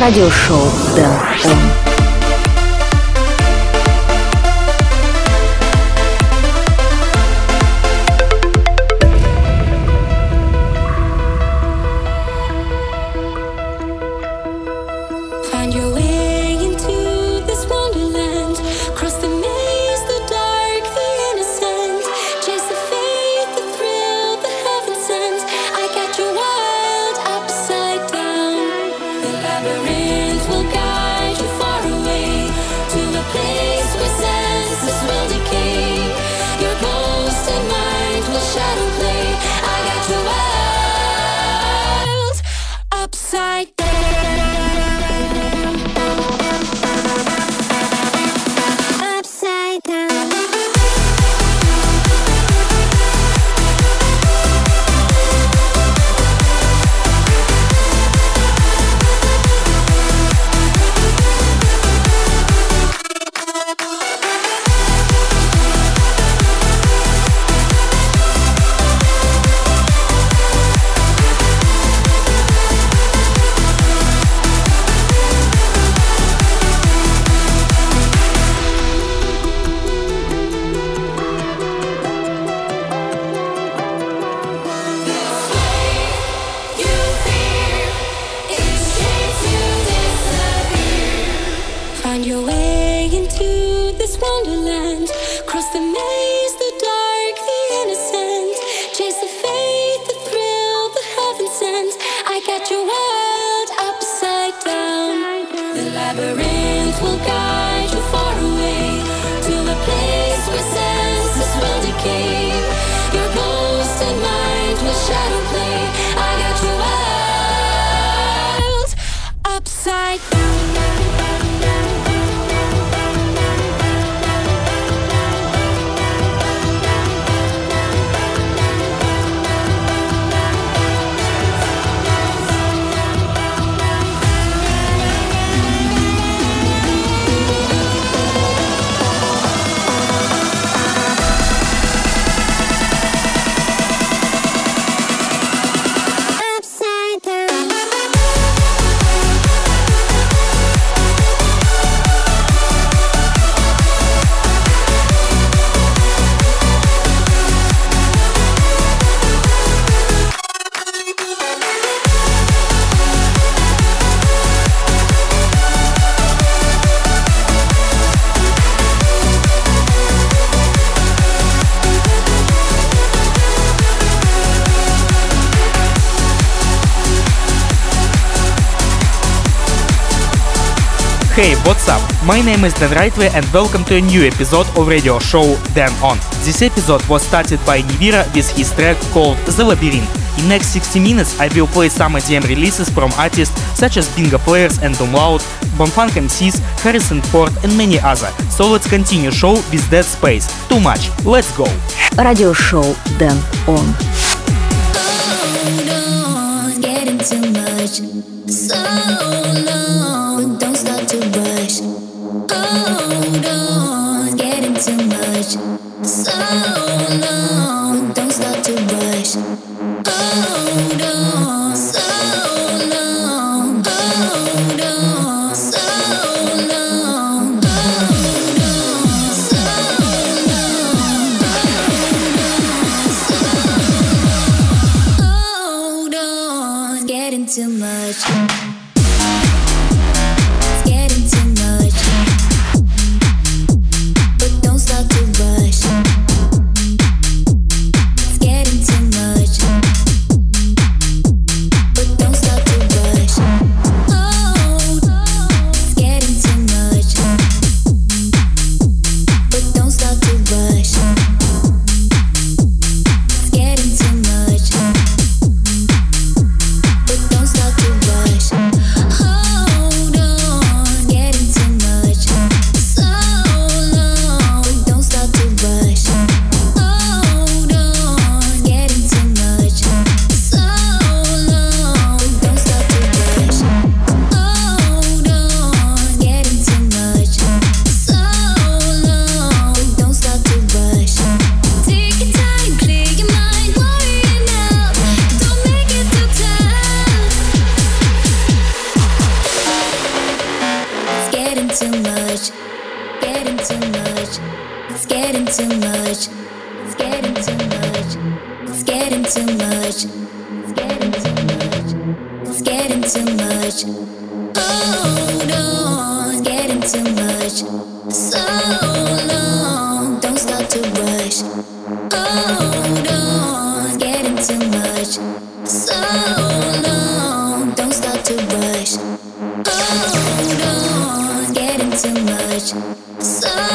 радиошоу Дэн. see. Hey, what's up? My name is Dan Rightway and welcome to a new episode of radio show Dan On. This episode was started by Nivira with his track called The Labyrinth. In next 60 minutes I will play some EDM releases from artists such as Bingo Players and Umlaut, Bomfunk MCs, Harrison Ford and many other. So let's continue show with Dead Space. Too much. Let's go. Radio show Dan sun.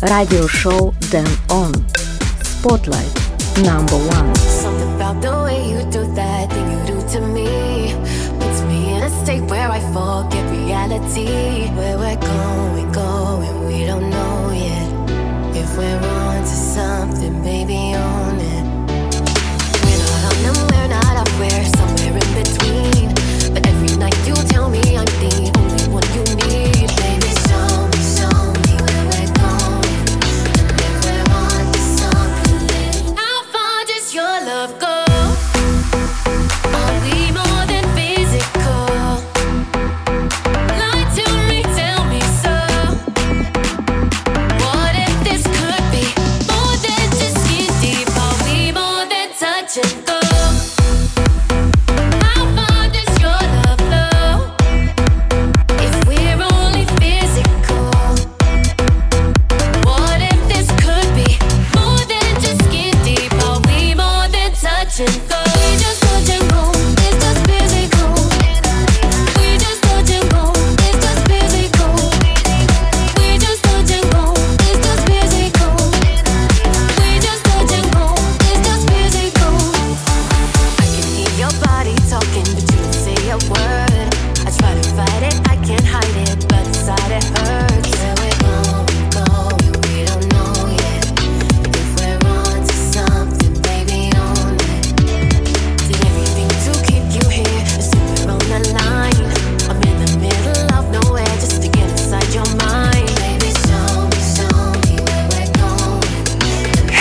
радиошоу Дэн Он. Spotlight number one. Something about the way you do that thing you do to me puts me in a state where I forget reality. Where we're going, going, we don't know yet. If we're on to something, it. We're not on them, we're not so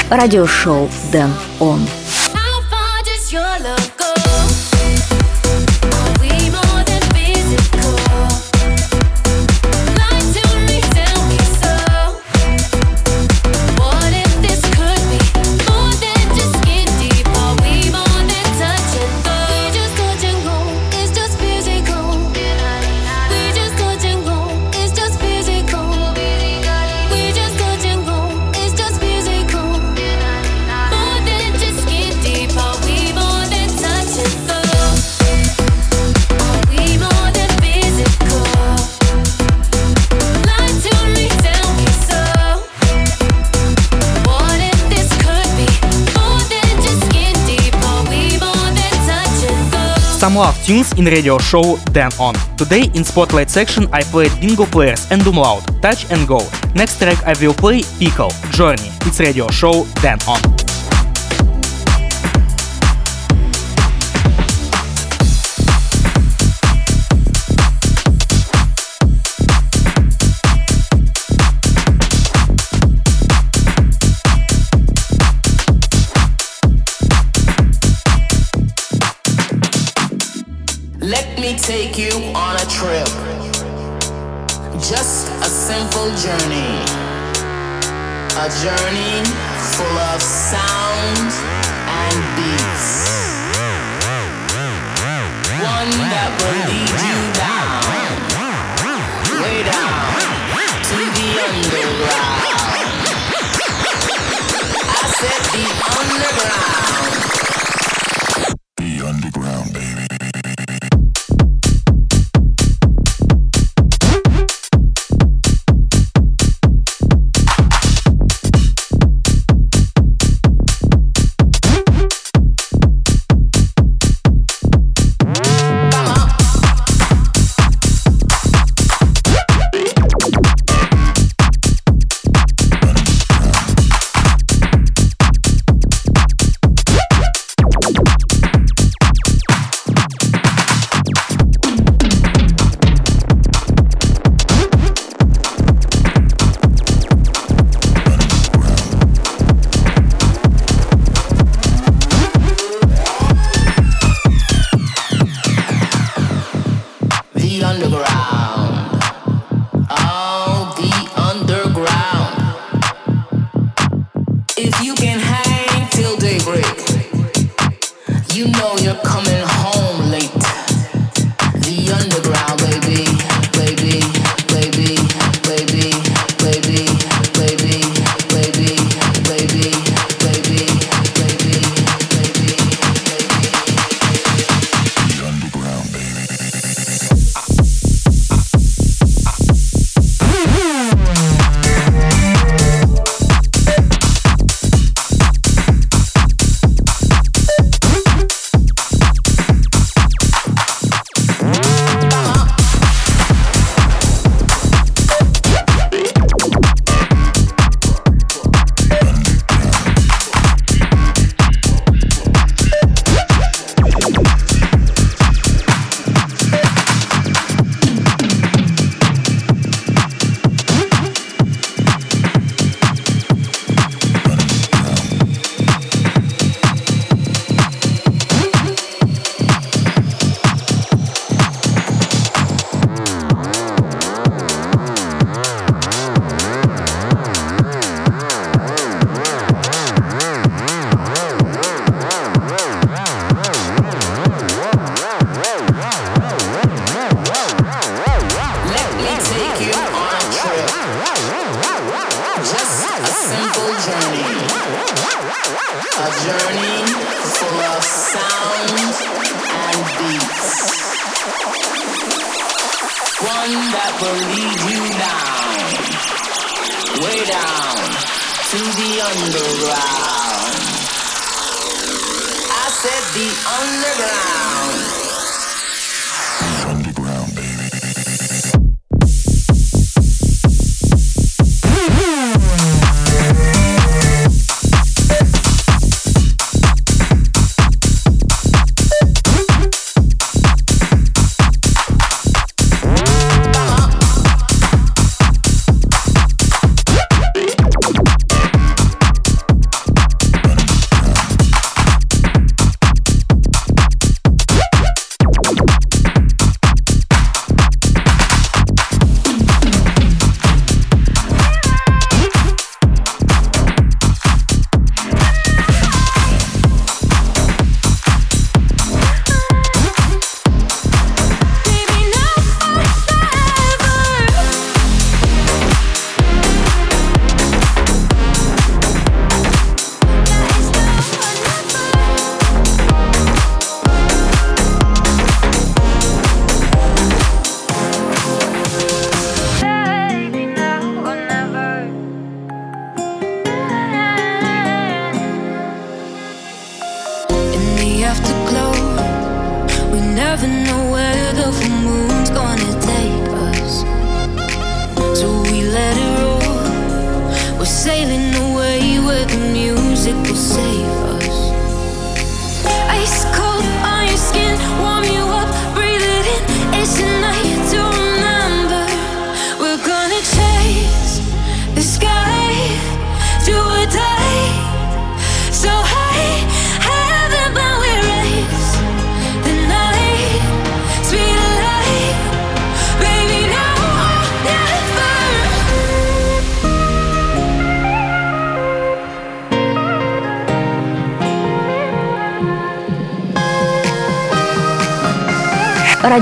радиошоу «Дэн Он». Some love tunes in radio show Dan On. Today in Spotlight section I played Bingo Players and Umlaut, Touch and Go. Next track I will play Pickle, Journey. It's radio show Dan On. Take you on a trip. Just a simple journey. A journey full of sounds and beats. One that will lead you down, way down to the underground. I said the underground.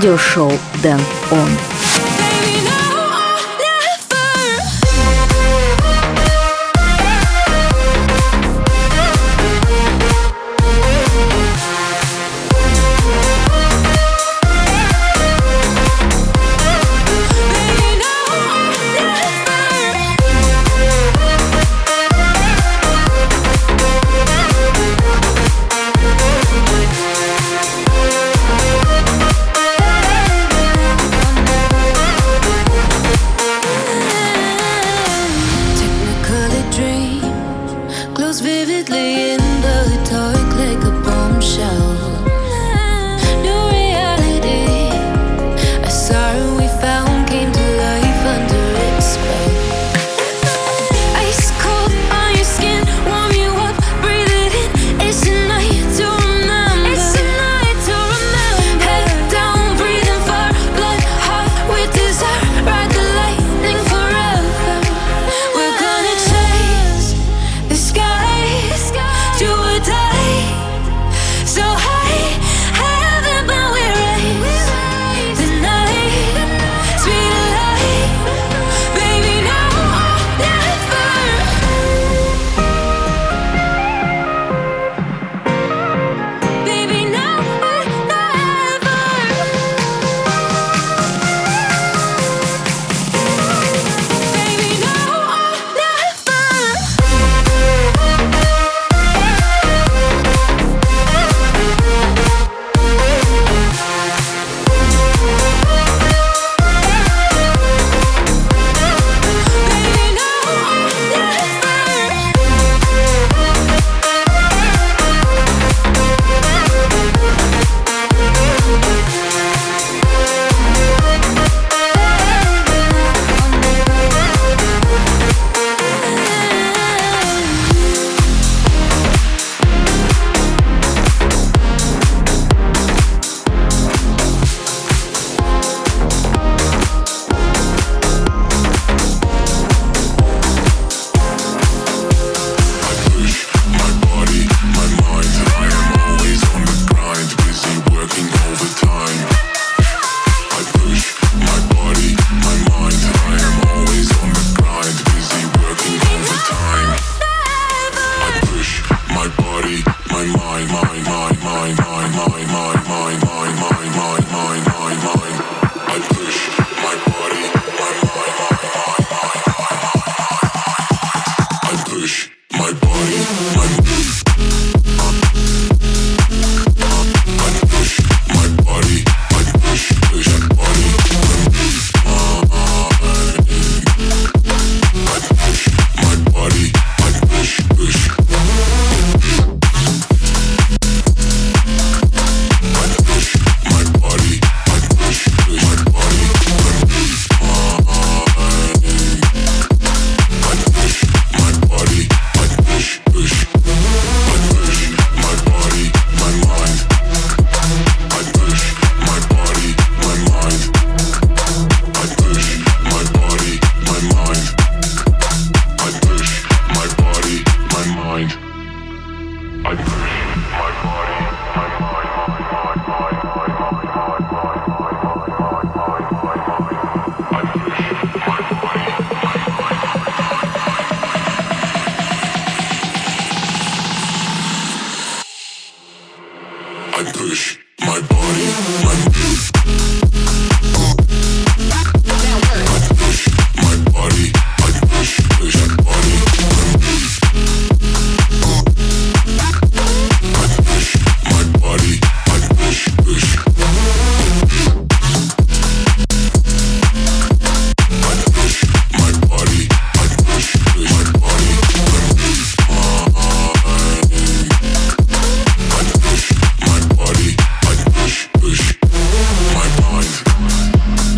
Радиошоу Дэн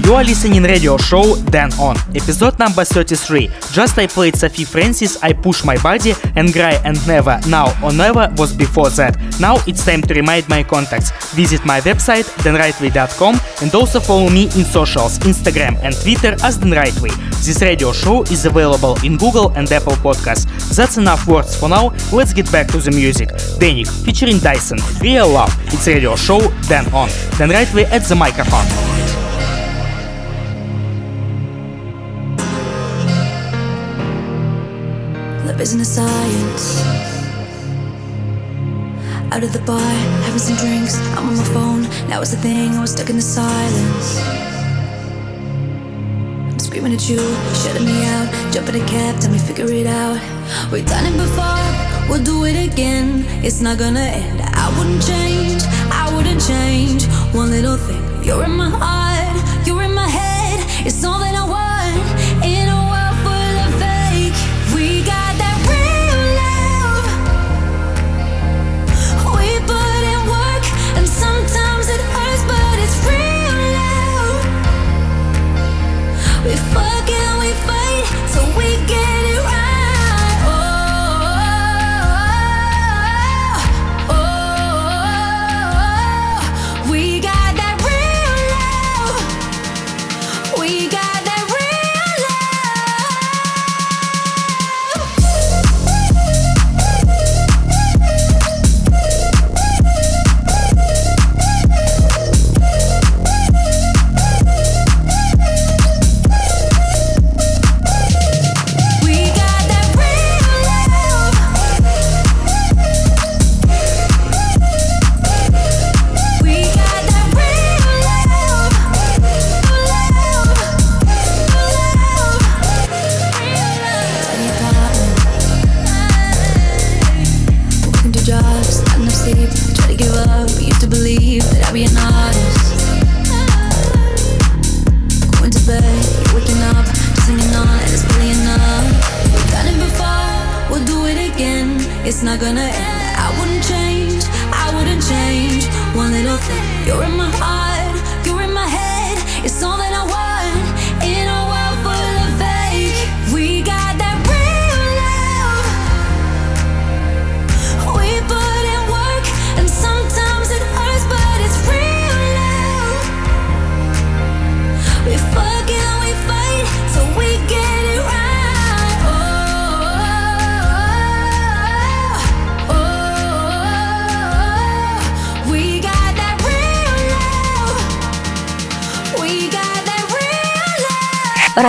You are listening radio show Dan On, episode number 33. Just I played Sophie Francis, I Push My Body, and Gray and Never, Now or Never was before that. Now it's time to remind my contacts. Visit my website danrightway.com and also follow me in socials, Instagram and Twitter as Dan Rightway. This radio show is available in Google and Apple Podcasts. That's enough words for now. Let's get back to the music. Danik featuring Dyson, Real Love. It's radio show Dan On. Dan Rightway at the microphone. Isn't a science. Out of the bar, having some drinks. I'm on my phone. Now it's the thing. I was stuck in the silence. I'm screaming at you, shutting me out. Jump in a cab, tell me figure it out. We've done it before, we'll do it again. It's not gonna end. I wouldn't change, I wouldn't change. One little thing. You're in my heart, you're in my head. It's all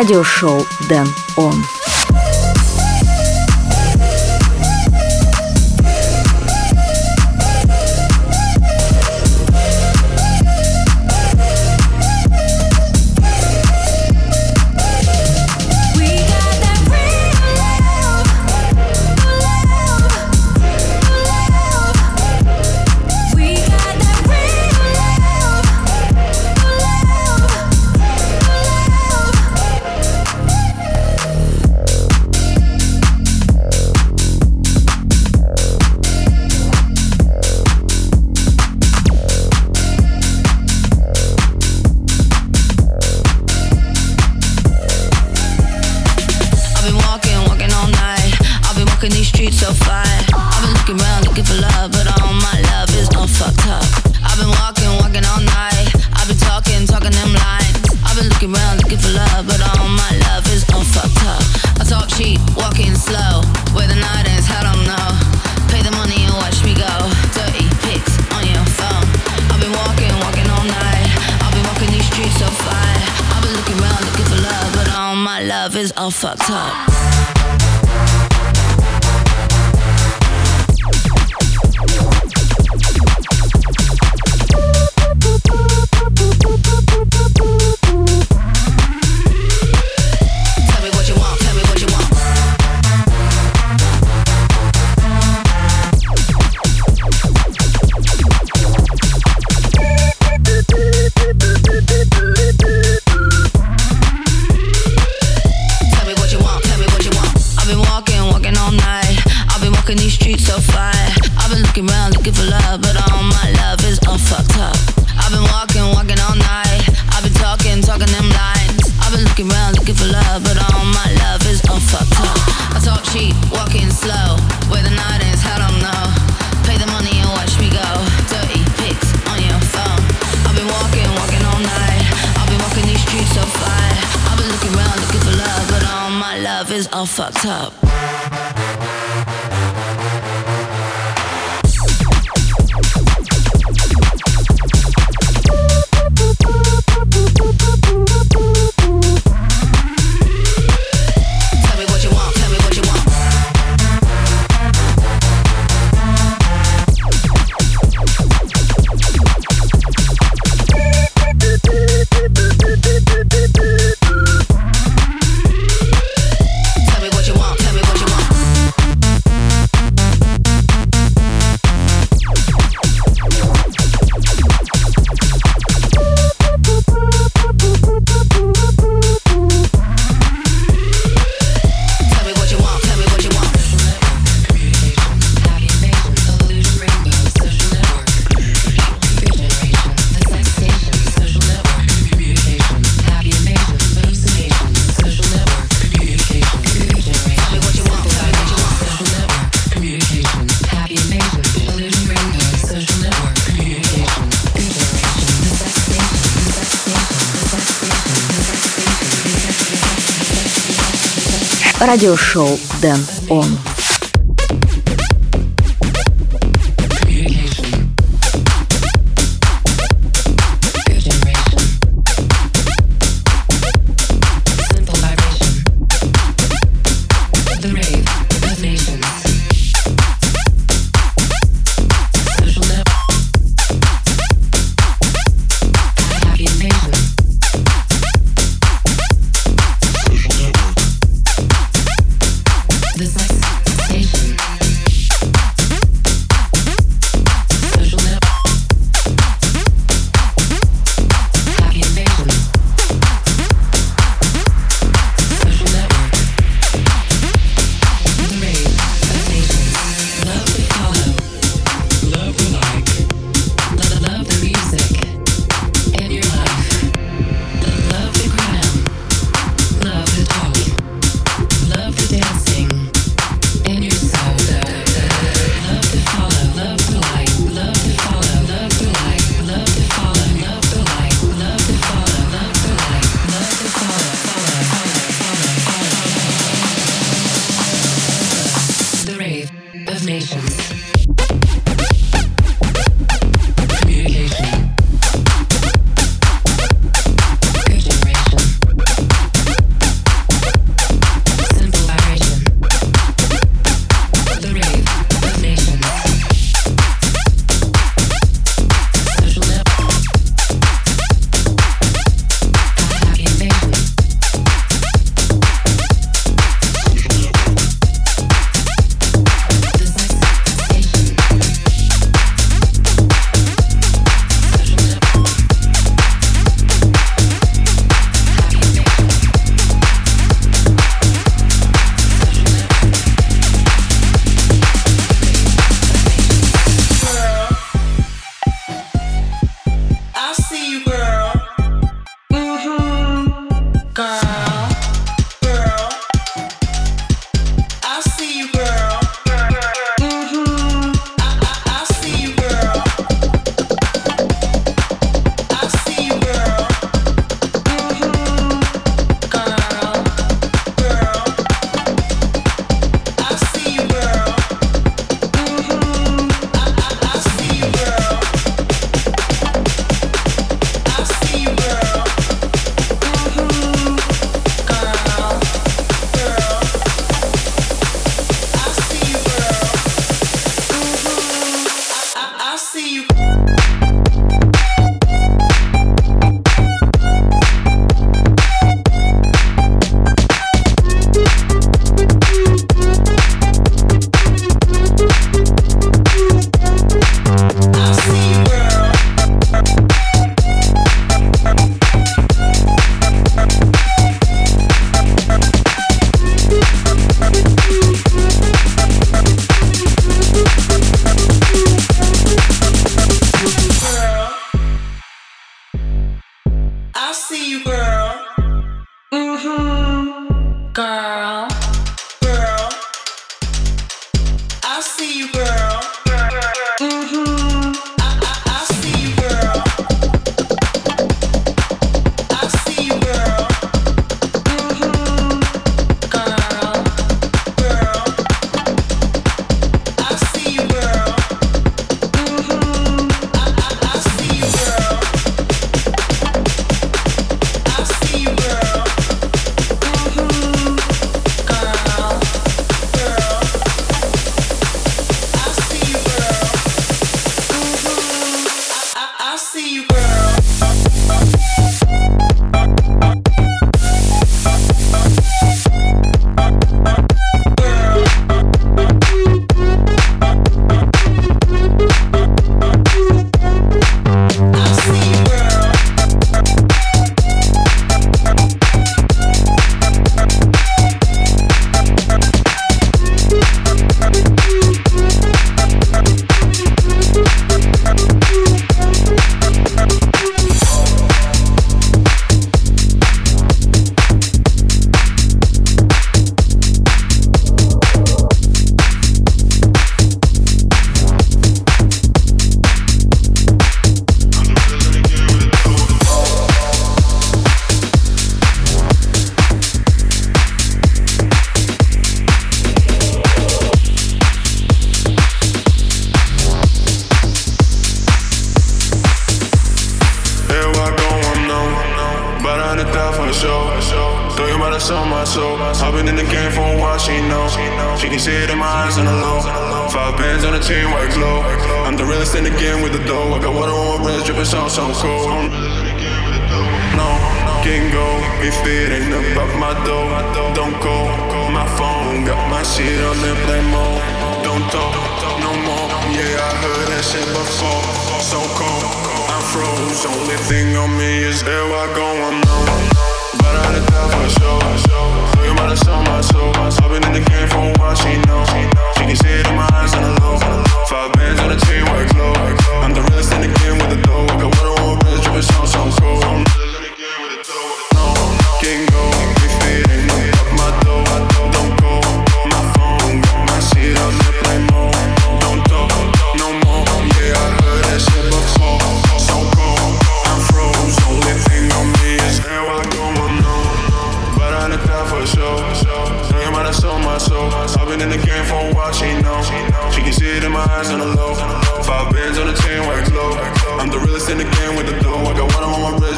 Радиошоу Дэн so fine. I've been looking around, looking for love, but all my love is all fucked up. I've been walking, walking all night. I've been talking, talking them lines. I've been looking around, looking for love, but all my love is all fucked up. I talk cheap, walking slow. Where the night I don't know. Pay the money and watch me go. Dirty pics on your phone. I've been walking, walking all night. I've been walking these streets so fine. I've been looking around, looking for love, but all my love is all fucked up. Fucked up. Радиошоу Дэн Он.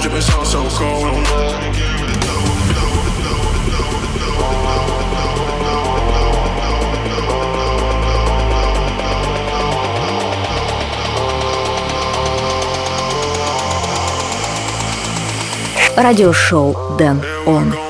keep it so, so cold. Радиошоу Дэн Он.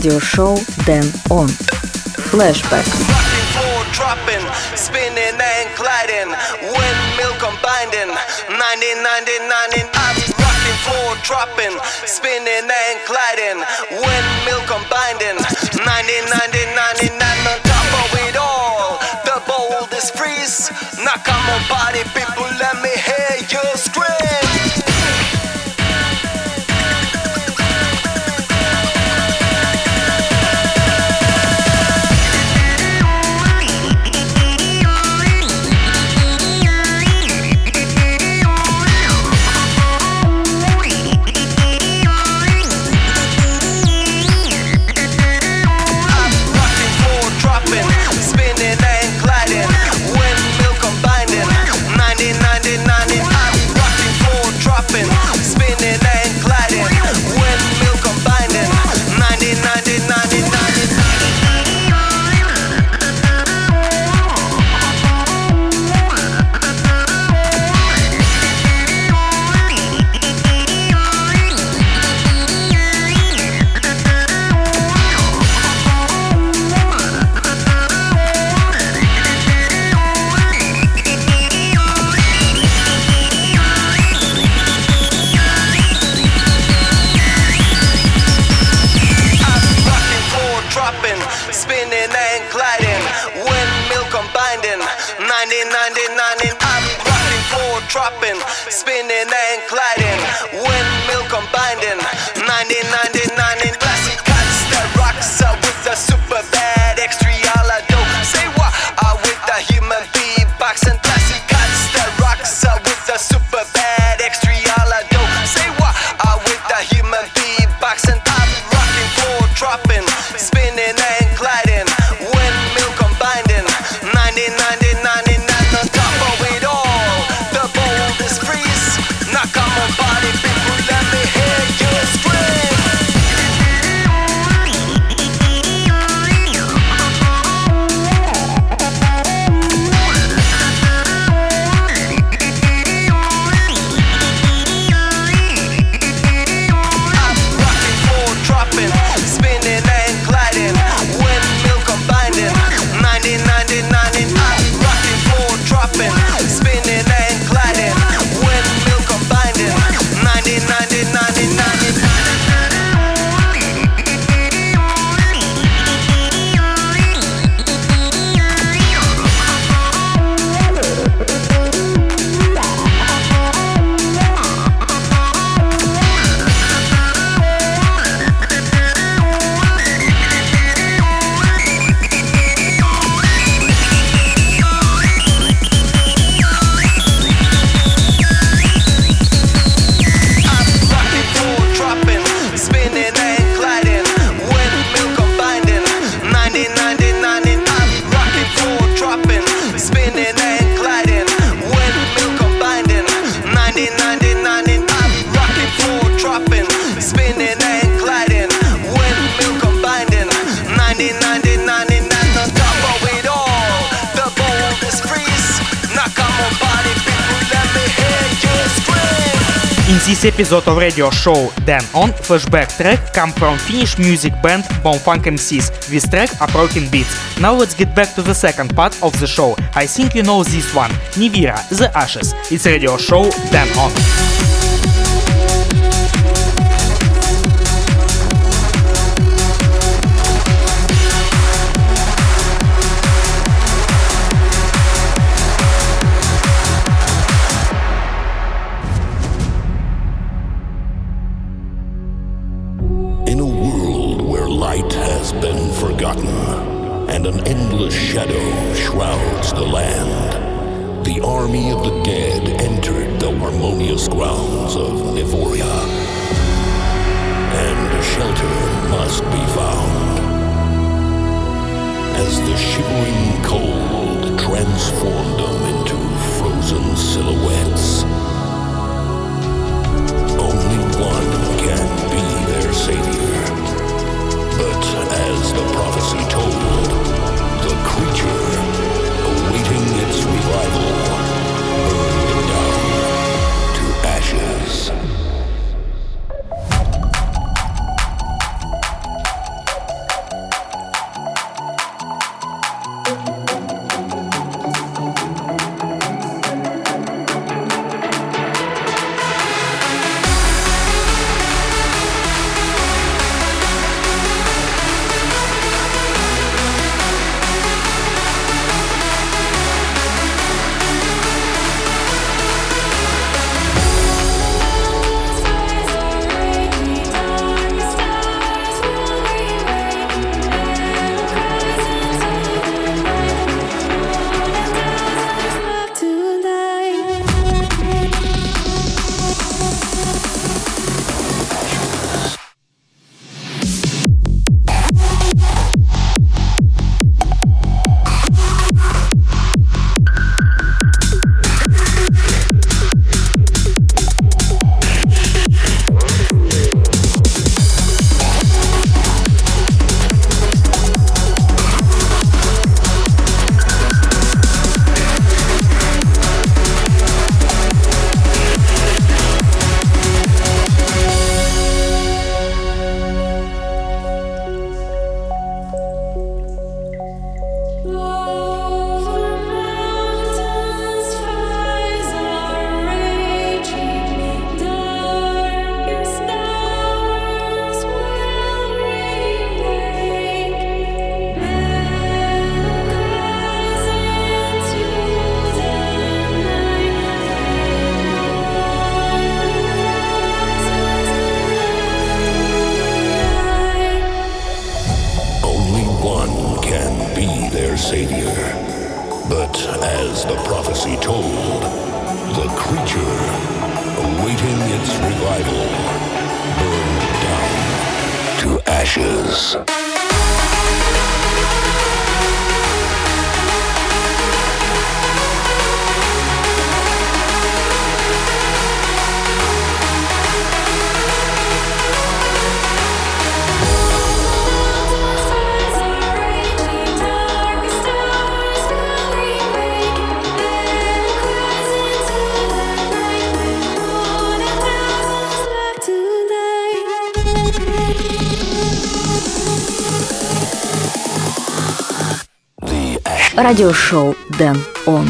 радиошоу Дэн Он. Флэшбэк. dropping, spinning and gliding, windmill combining, 1999 I'm rocking floor dropping, spinning and gliding, windmill combining, 1999 and on top of it all, the boldest freeze, knock on my body, people, episode of radio show Then On flashback track come from Finnish music band Bomfunk MCs with track Broken Beats. Now let's get back to the second part of the show. I think you know this one, Nivira, The Ashes. It's radio show Then On. and an endless shadow shrouds the land. The army of the dead entered the harmonious grounds of Nevoria, and shelter must be found. As the shivering cold transformed them into frozen silhouettes, Радиошоу Дэн Он.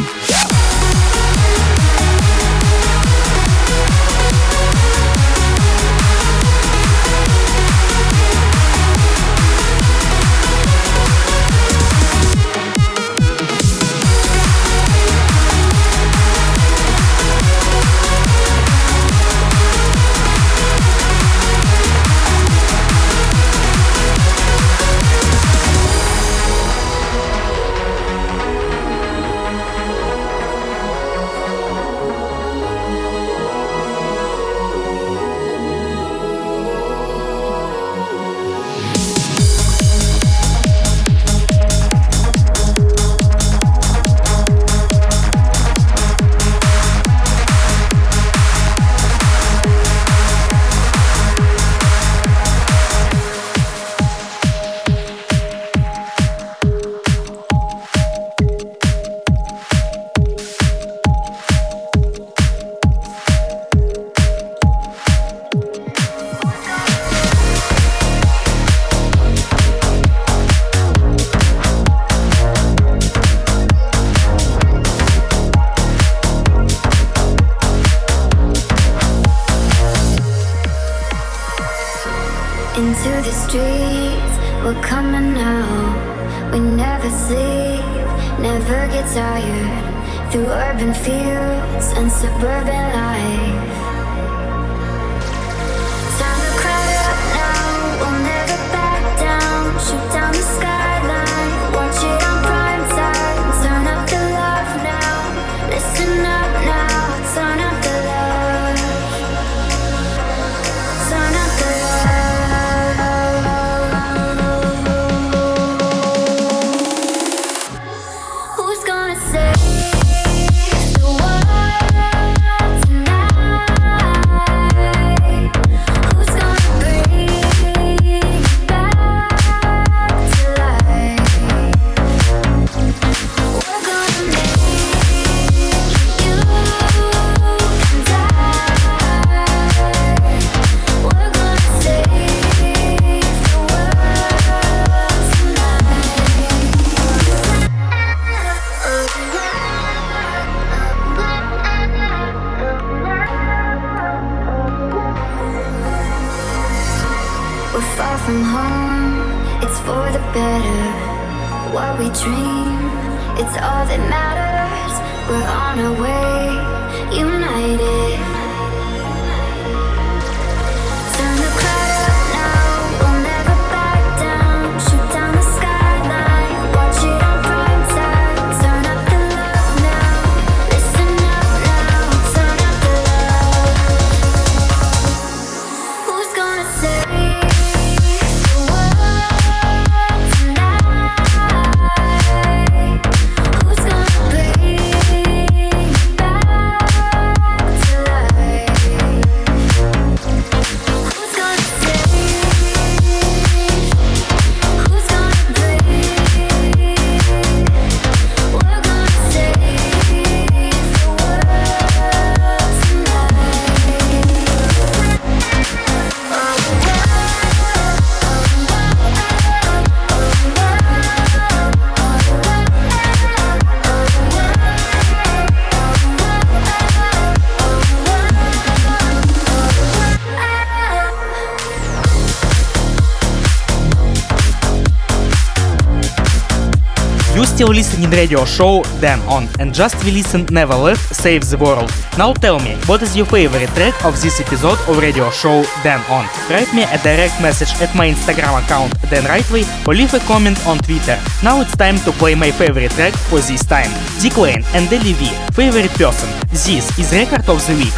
listening radio show Then On and just we listened Never Left Save the World. Now tell me, what is your favorite track of this episode of radio show Then On? Write me a direct message at my Instagram account Dan Rightway or leave a comment on Twitter. Now it's time to play my favorite track for this time. Dick Lane and Deli V, favorite person. This is record of the week.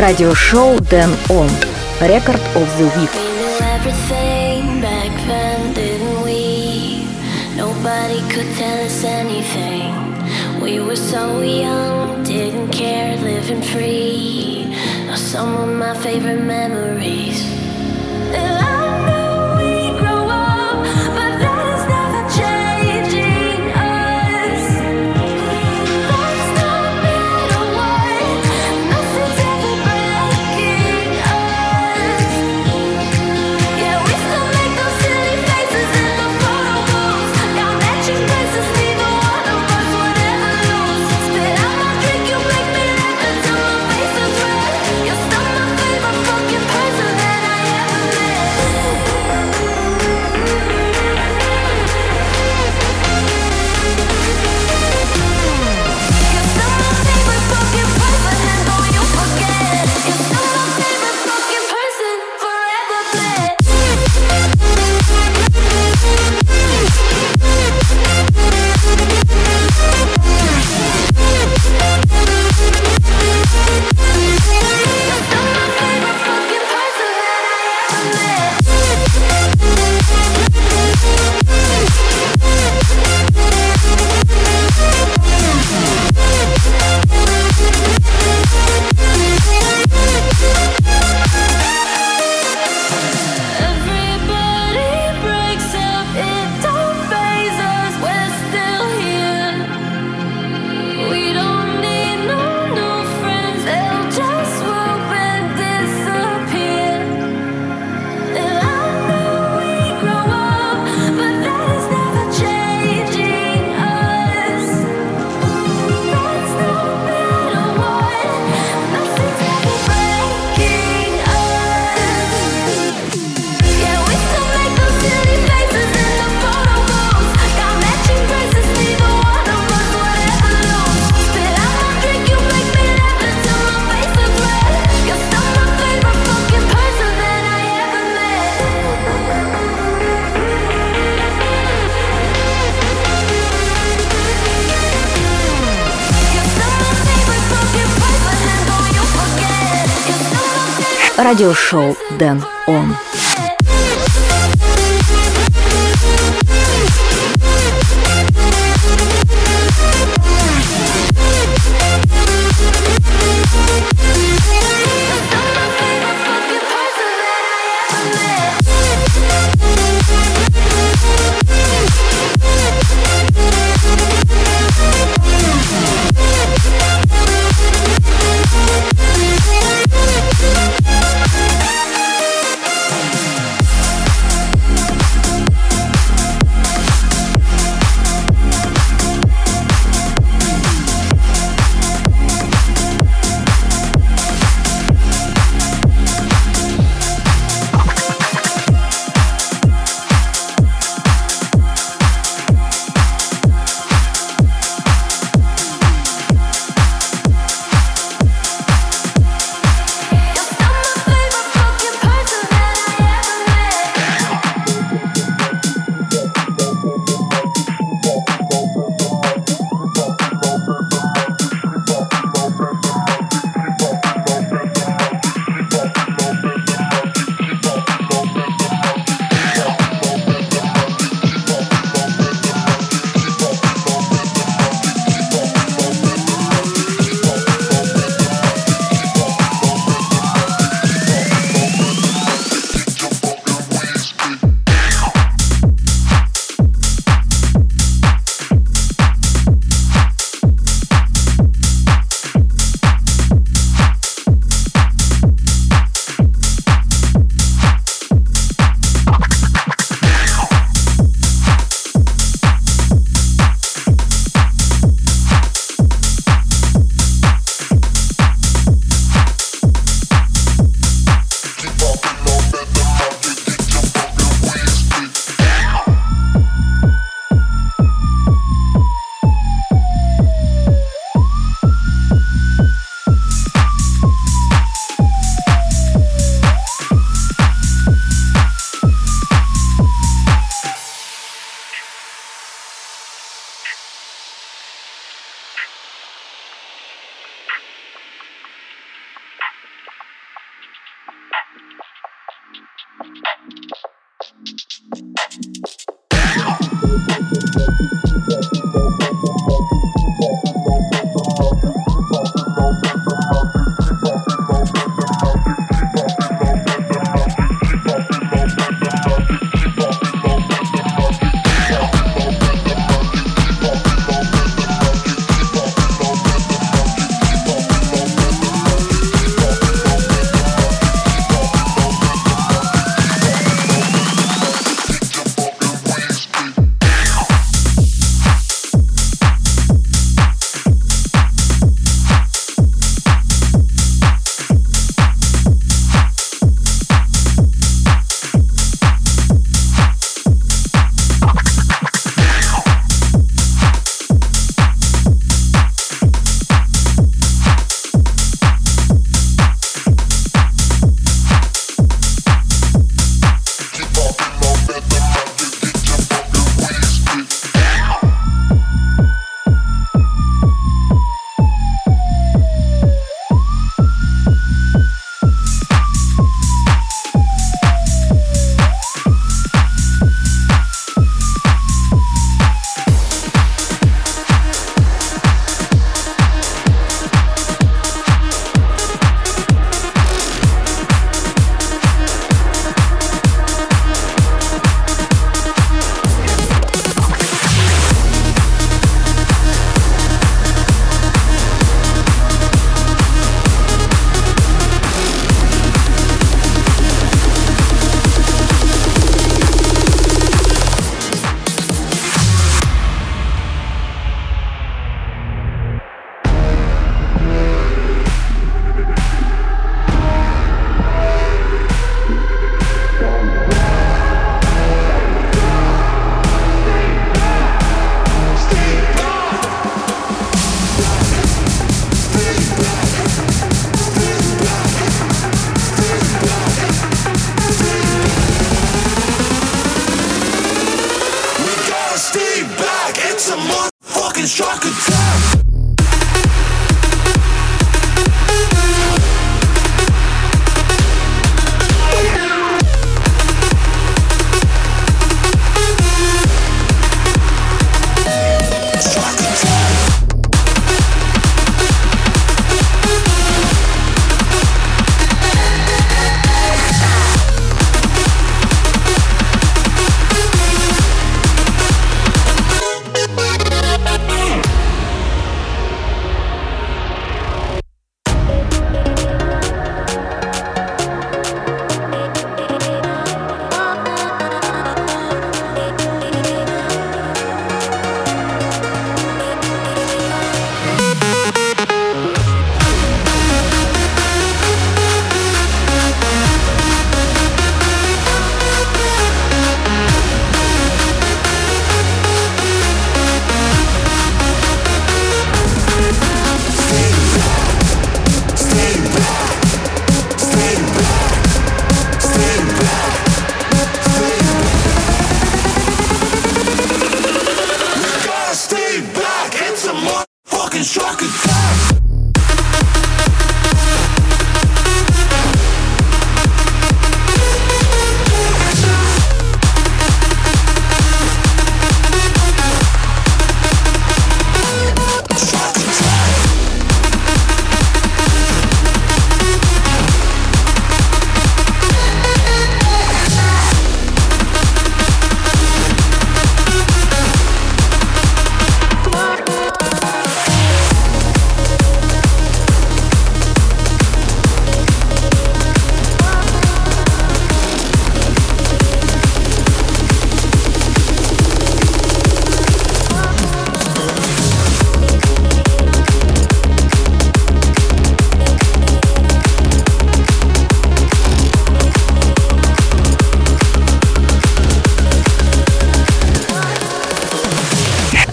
Radio show Then On, record of the week. радиошоу «Дэн Он».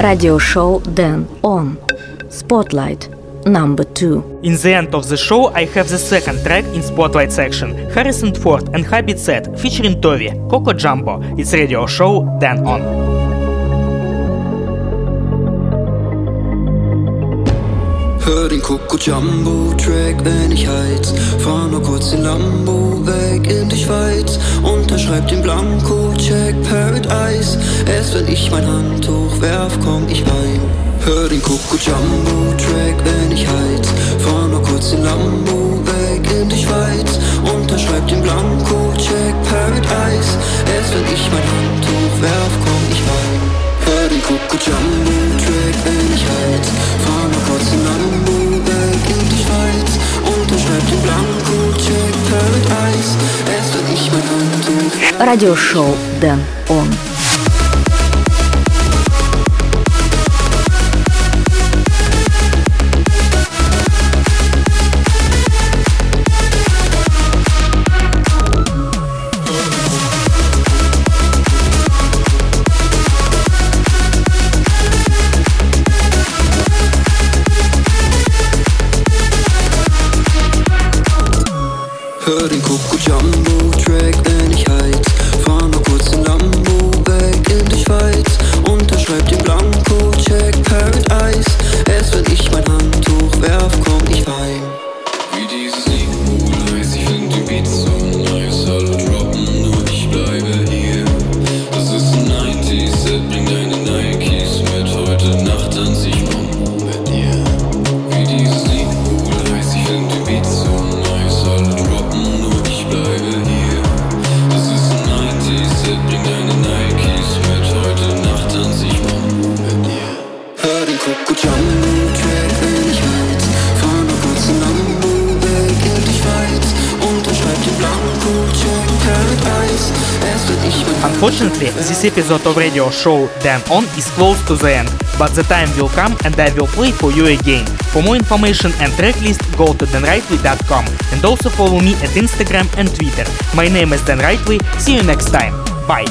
Radio show then Он. Spotlight number two. In the end of the show, I have the second track in Spotlight section. Harris & Ford and Happy Set featuring Tovi, Coco Jumbo. It's radio show Then On. Coco Jumbo Track, wenn ich heiz. Fahr nur kurz den Lambo weg in die Schweiz. Unterschreib den Blanko, check Paradise. Erst wenn ich mein Handtuch werf, komm ich heim. Hör den Coco Jumbo Track, wenn ich heiz. Fahr nur kurz den Lambo weg in die Schweiz. Unterschreib den Blanko, check Paradise. Erst wenn ich mein Handtuch werf, komm ich heim. Hör den Coco Jumbo Track, wenn ich heiz. Fahr nur kurz den Lambo Радиошоу Дэн Он. Den Coco Jumbo Track, Unfortunately, this episode of radio show Then On is close to the end, but the time will come and I will play for you again. For more information and tracklist, go to denrightly.com and also follow me at Instagram and Twitter. My name is Dan Rightly, see you next time. Bye.